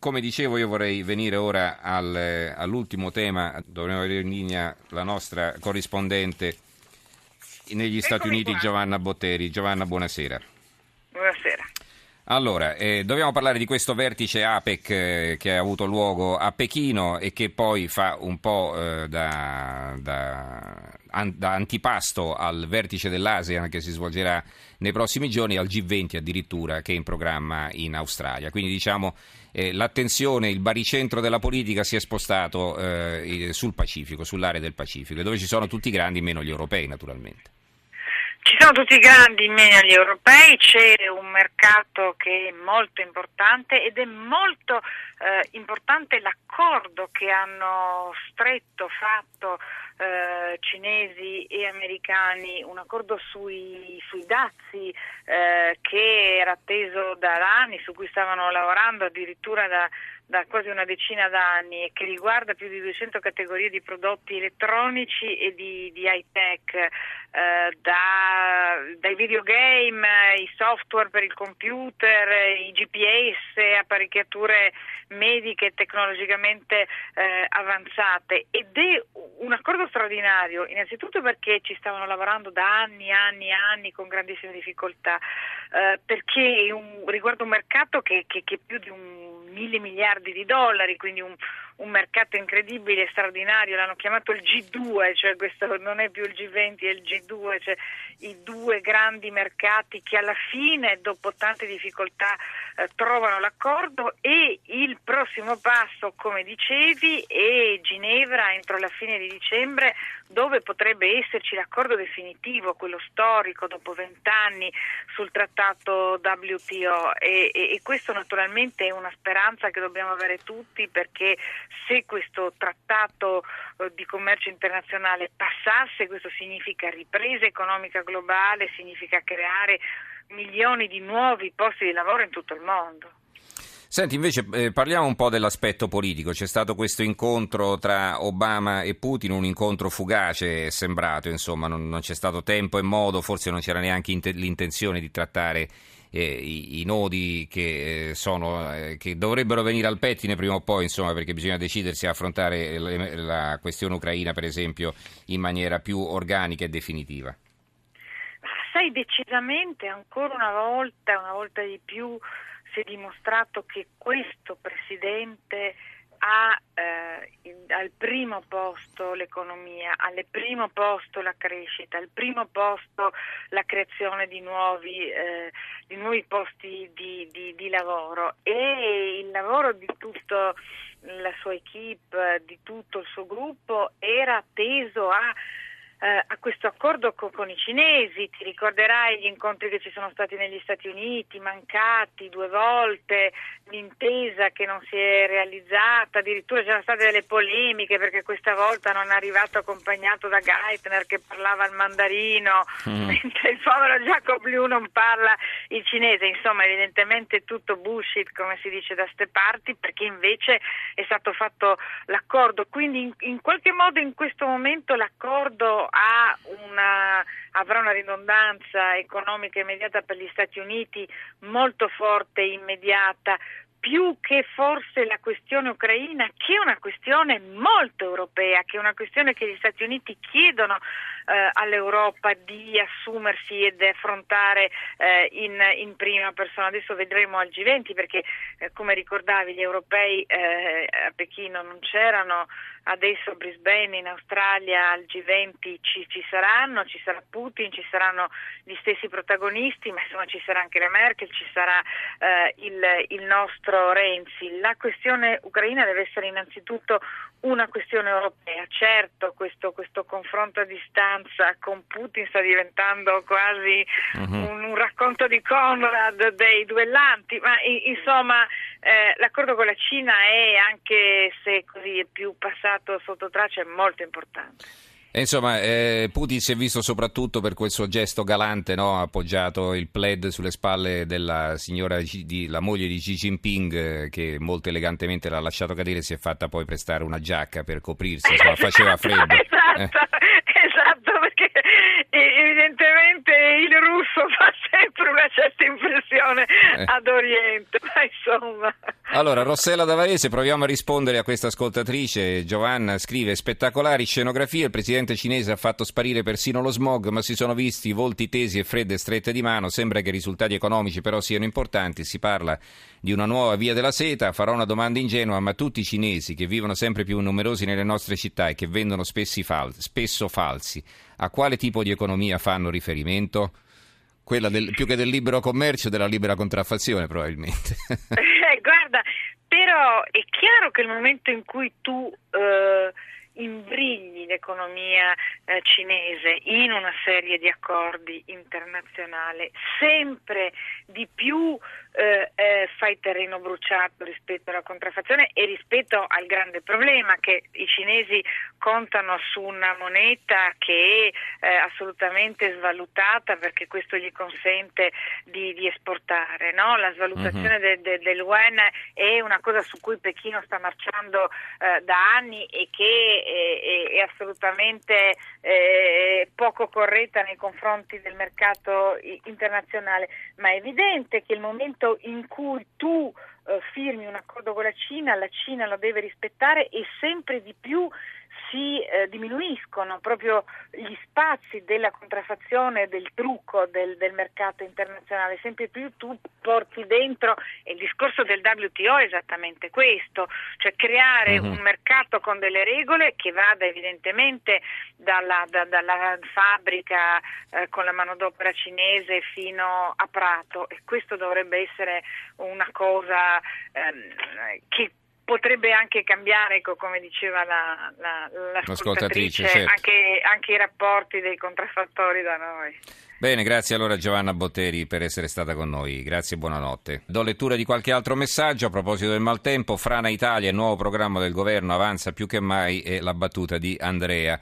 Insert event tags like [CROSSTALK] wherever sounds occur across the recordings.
Come dicevo, io vorrei venire ora al, all'ultimo tema. Dovremmo avere in linea la nostra corrispondente negli Stati Uniti. Giovanna Botteri. Giovanna. Buonasera. Allora, eh, dobbiamo parlare di questo vertice APEC eh, che ha avuto luogo a Pechino e che poi fa un po' eh, da, da- an- da antipasto al vertice dell'ASEAN che si svolgerà nei prossimi giorni, al G20 addirittura che è in programma in Australia. Quindi diciamo eh, l'attenzione, il baricentro della politica si è spostato eh, sul Pacifico, sull'area del Pacifico, dove ci sono tutti i grandi, meno gli europei naturalmente. Ci sono tutti i grandi meno gli europei, c'è un mercato che è molto importante ed è molto eh, importante l'accordo che hanno stretto, fatto eh, cinesi e americani, un accordo sui, sui dazi eh, che era atteso da anni, su cui stavano lavorando addirittura da, da quasi una decina d'anni e che riguarda più di 200 categorie di prodotti elettronici e di, di high tech, eh, da, dai videogame, i software per il computer, i GPS, apparecchiature mediche tecnologicamente eh, avanzate. Ed è un accordo straordinario, innanzitutto perché ci stavano lavorando da anni, anni, anni con grandissime difficoltà, eh, perché un, riguarda un mercato che, che, che più di un mille miliardi di dollari, quindi un, un mercato incredibile, straordinario, l'hanno chiamato il G2, cioè questo non è più il G20, è il G2, cioè i due grandi mercati che alla fine, dopo tante difficoltà, eh, trovano l'accordo e il prossimo passo, come dicevi, è Ginevra entro la fine di dicembre, dove potrebbe esserci l'accordo definitivo, quello storico, dopo vent'anni sul trattato WTO e, e, e questo naturalmente è una speranza che dobbiamo avere tutti perché se questo trattato eh, di commercio internazionale passasse, questo significa ripresa economica globale, significa creare milioni di nuovi posti di lavoro in tutto il mondo. Senti, invece eh, parliamo un po' dell'aspetto politico. C'è stato questo incontro tra Obama e Putin, un incontro fugace, è sembrato, insomma, non, non c'è stato tempo e modo, forse non c'era neanche inte- l'intenzione di trattare eh, i, i nodi che, eh, sono, eh, che dovrebbero venire al pettine prima o poi, insomma, perché bisogna decidersi a affrontare le- la questione ucraina, per esempio, in maniera più organica e definitiva. Sai, decisamente ancora una volta, una volta di più, si è dimostrato che questo Presidente ha eh, in- al primo posto l'economia, al primo posto la crescita, al primo posto la creazione di nuovi, eh, di nuovi posti di, di- di lavoro. E il lavoro di tutta la sua equip, di tutto il suo gruppo era teso a eh, a questo accordo co- con, i cinesi, ti ricorderai gli incontri che ci sono stati negli Stati Uniti, mancati due volte, l'intesa che non si è realizzata, addirittura c'erano state delle polemiche perché questa volta non è arrivato accompagnato da Geithner che parlava il mandarino, Mm. [LAUGHS] mentre il povero Jacob Liu non parla il cinese, insomma evidentemente tutto bullshit come si dice da ste parti perché invece è stato fatto l'accordo, quindi in, in qualche modo in questo momento l'accordo una, avrà una ridondanza economica immediata per gli Stati Uniti molto forte e immediata, più che forse la questione ucraina, che è una questione molto europea, che è una questione che gli Stati Uniti chiedono eh, all'Europa di assumersi ed affrontare eh, in, in prima persona. Adesso vedremo al G20 perché, eh, come ricordavi, gli europei eh, a Pechino non c'erano, adesso a Brisbane in Australia al G20 ci, ci saranno, ci sarà Putin, ci saranno gli stessi protagonisti, ma insomma ci sarà anche la Merkel, ci sarà eh, il, il nostro Renzi. La questione ucraina deve essere innanzitutto una questione europea. Certo, questo, questo confronto a distanza con Putin sta diventando quasi Mhm. un, un racconto di Conrad dei duellanti, ma i- insomma eh, l'accordo con la Cina è, anche se così è più passato sotto traccia, è molto importante. E insomma, eh, Putin si è visto soprattutto per quel suo gesto galante, no? ha appoggiato il plaid sulle spalle della signora, di- la moglie di Xi Jinping, eh, che molto elegantemente l'ha lasciato cadere e si è fatta poi prestare una giacca per coprirsi, insomma, faceva [LAUGHS] freddo. Eh. Esatto, esatto, perché evidentemente il russo [LAUGHS] fa sempre una certa impressione Eh. ad Oriente, ma insomma... Allora, Rossella Davarese, proviamo a rispondere a questa ascoltatrice. Giovanna scrive: Spettacolari scenografie. Il presidente cinese ha fatto sparire persino lo smog, ma si sono visti volti tesi e fredde strette di mano. Sembra che i risultati economici però siano importanti. Si parla di una nuova via della seta. Farò una domanda ingenua, ma tutti i cinesi che vivono sempre più numerosi nelle nostre città e che vendono fal- spesso falsi, a quale tipo di economia fanno riferimento? Quella del, più che del libero commercio, della libera contraffazione, probabilmente. [LAUGHS] Guarda, però è chiaro che il momento in cui tu eh, imbrigli l'economia eh, cinese in una serie di accordi internazionali, sempre di più eh, eh, fai terreno bruciato rispetto alla contraffazione e rispetto al grande problema che i cinesi contano su una moneta che è eh, assolutamente svalutata perché questo gli consente di, di esportare. No? La svalutazione mm-hmm. de, de, del yuan è una cosa su cui Pechino sta marciando eh, da anni e che è, è assolutamente eh, poco corretta nei confronti del mercato internazionale, ma è evidente che il momento in cui tu eh, firmi un accordo con la Cina, la Cina lo deve rispettare e sempre di più si eh, diminuiscono proprio gli spazi della contraffazione, del trucco del, del, mercato internazionale, sempre più tu porti dentro, e il discorso del WTO è esattamente questo, cioè creare uh-huh. un mercato con delle regole che vada evidentemente dalla, da, dalla fabbrica eh, con la manodopera cinese fino a Prato e questo dovrebbe essere una cosa ehm, che potrebbe anche cambiare, ecco, come diceva la, la, l'ascoltatrice, certo. anche, anche i rapporti dei contraffattori da noi. Bene, grazie allora Giovanna Botteri per essere stata con noi, grazie e buonanotte. Do lettura di qualche altro messaggio a proposito del maltempo, Frana Italia, il nuovo programma del governo avanza più che mai e la battuta di Andrea.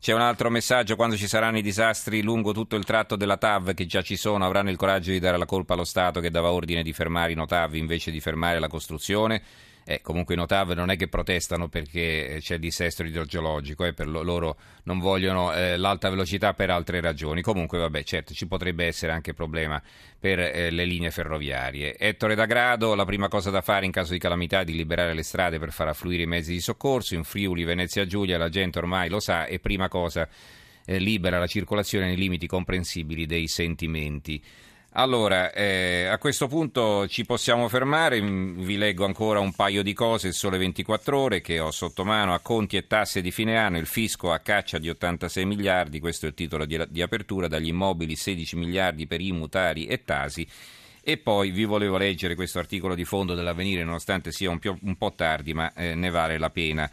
C'è un altro messaggio, quando ci saranno i disastri lungo tutto il tratto della TAV che già ci sono, avranno il coraggio di dare la colpa allo Stato che dava ordine di fermare i notavi invece di fermare la costruzione. Eh, comunque i Notav non è che protestano perché c'è il dissesto idrogeologico, eh, per lo, loro non vogliono eh, l'alta velocità per altre ragioni. Comunque, vabbè, certo, ci potrebbe essere anche problema per eh, le linee ferroviarie. Ettore D'Agrado, la prima cosa da fare in caso di calamità è di liberare le strade per far affluire i mezzi di soccorso. In Friuli, Venezia Giulia, la gente ormai lo sa e prima cosa eh, libera la circolazione nei limiti comprensibili dei sentimenti. Allora, eh, a questo punto ci possiamo fermare, mm, vi leggo ancora un paio di cose, il sole 24 ore che ho sotto mano, a conti e tasse di fine anno, il fisco a caccia di 86 miliardi, questo è il titolo di, di apertura, dagli immobili 16 miliardi per i mutari e tasi. E poi vi volevo leggere questo articolo di fondo dell'avvenire, nonostante sia un, più, un po' tardi, ma eh, ne vale la pena.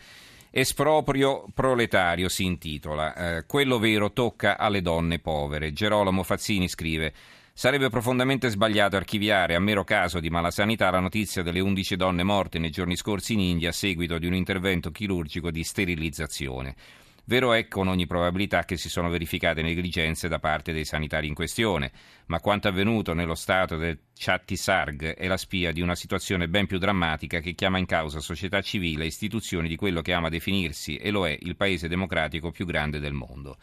Esproprio proletario si intitola. Eh, quello vero tocca alle donne povere. Gerolamo Fazzini scrive. Sarebbe profondamente sbagliato archiviare a mero caso di malasanità la notizia delle 11 donne morte nei giorni scorsi in India a seguito di un intervento chirurgico di sterilizzazione. Vero è con ogni probabilità che si sono verificate negligenze da parte dei sanitari in questione, ma quanto avvenuto nello stato del Chattisarg è la spia di una situazione ben più drammatica che chiama in causa società civile e istituzioni di quello che ama definirsi, e lo è, il paese democratico più grande del mondo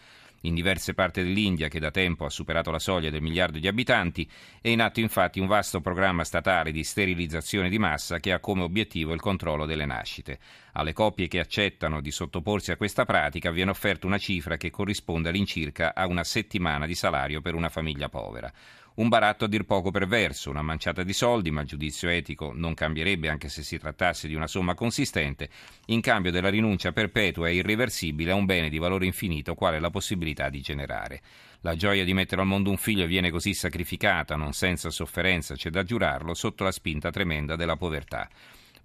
in diverse parti dell'India che da tempo ha superato la soglia del miliardo di abitanti, è in atto infatti un vasto programma statale di sterilizzazione di massa che ha come obiettivo il controllo delle nascite. Alle coppie che accettano di sottoporsi a questa pratica viene offerta una cifra che corrisponde all'incirca a una settimana di salario per una famiglia povera. Un baratto a dir poco perverso, una manciata di soldi, ma il giudizio etico non cambierebbe anche se si trattasse di una somma consistente, in cambio della rinuncia perpetua e irreversibile a un bene di valore infinito quale la possibilità di generare. La gioia di mettere al mondo un figlio viene così sacrificata, non senza sofferenza, c'è da giurarlo, sotto la spinta tremenda della povertà.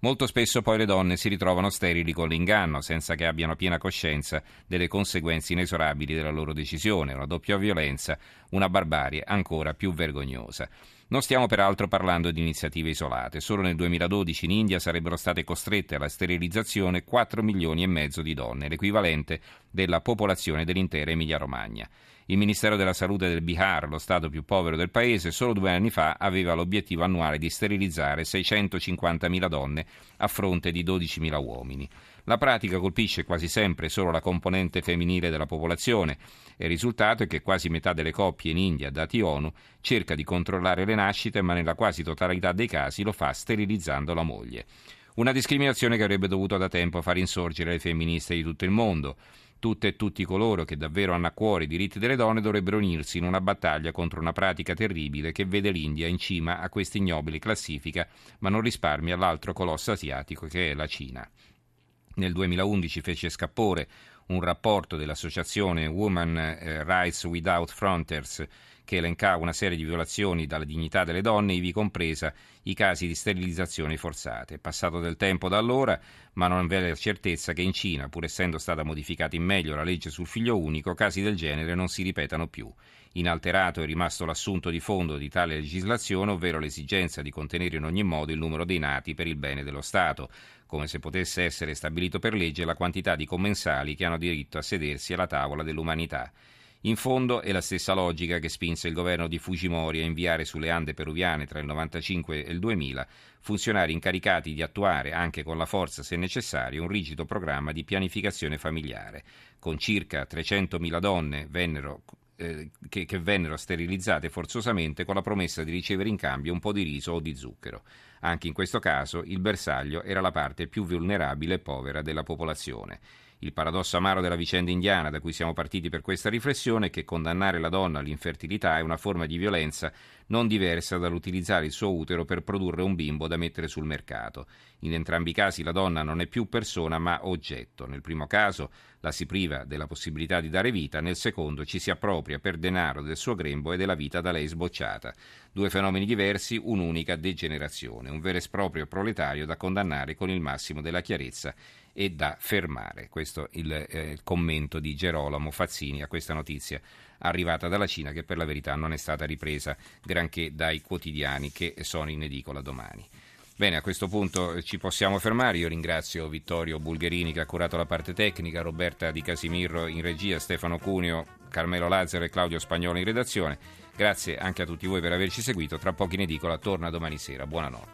Molto spesso poi le donne si ritrovano sterili con l'inganno, senza che abbiano piena coscienza delle conseguenze inesorabili della loro decisione, una doppia violenza, una barbarie ancora più vergognosa. Non stiamo peraltro parlando di iniziative isolate. Solo nel 2012 in India sarebbero state costrette alla sterilizzazione 4 milioni e mezzo di donne, l'equivalente della popolazione dell'intera Emilia-Romagna. Il Ministero della Salute del Bihar, lo stato più povero del paese, solo due anni fa aveva l'obiettivo annuale di sterilizzare 650.000 donne a fronte di 12.000 uomini. La pratica colpisce quasi sempre solo la componente femminile della popolazione e il risultato è che quasi metà delle coppie in India, dati ONU, cerca di controllare le nascite ma nella quasi totalità dei casi lo fa sterilizzando la moglie. Una discriminazione che avrebbe dovuto da tempo far insorgere le femministe di tutto il mondo. Tutte e tutti coloro che davvero hanno a cuore i diritti delle donne dovrebbero unirsi in una battaglia contro una pratica terribile che vede l'India in cima a questa ignobile classifica, ma non risparmia l'altro colosso asiatico che è la Cina. Nel 2011 fece scapore un rapporto dell'associazione Women eh, Rights Without Frontiers che elencava una serie di violazioni dalla dignità delle donne, ivi compresa i casi di sterilizzazioni forzate. È passato del tempo da allora, ma non la certezza che in Cina, pur essendo stata modificata in meglio la legge sul figlio unico, casi del genere non si ripetano più. Inalterato è rimasto l'assunto di fondo di tale legislazione, ovvero l'esigenza di contenere in ogni modo il numero dei nati per il bene dello Stato, come se potesse essere stabilito per legge la quantità di commensali che hanno diritto a sedersi alla tavola dell'umanità. In fondo è la stessa logica che spinse il governo di Fujimori a inviare sulle Ande peruviane tra il 1995 e il 2000 funzionari incaricati di attuare, anche con la forza se necessario, un rigido programma di pianificazione familiare. Con circa 300.000 donne vennero eh, che, che, vennero sterilizzate forzosamente con la promessa di ricevere in cambio un po' di riso o di zucchero. Anche in questo caso il bersaglio era la parte più vulnerabile e povera della popolazione. Il paradosso amaro della vicenda indiana da cui siamo partiti per questa riflessione è che condannare la donna all'infertilità è una forma di violenza non diversa dall'utilizzare il suo utero per produrre un bimbo da mettere sul mercato. In entrambi i casi la donna non è più persona ma oggetto. Nel primo caso la si priva della possibilità di dare vita, nel secondo ci si appropria per denaro del suo grembo e della vita da lei sbocciata. Due fenomeni diversi, un'unica degenerazione, un vero esproprio proletario da condannare con il massimo della chiarezza e da fermare. Questo è il eh, commento di Gerolamo Fazzini a questa notizia arrivata dalla Cina che per la verità non è stata ripresa granché dai quotidiani che sono in edicola domani. Bene, a questo punto ci possiamo fermare. Io ringrazio Vittorio Bulgherini che ha curato la parte tecnica, Roberta Di Casimirro in regia, Stefano Cuneo, Carmelo Lazzaro e Claudio Spagnolo in redazione. Grazie anche a tutti voi per averci seguito. Tra pochi in edicola torna domani sera. Buonanotte.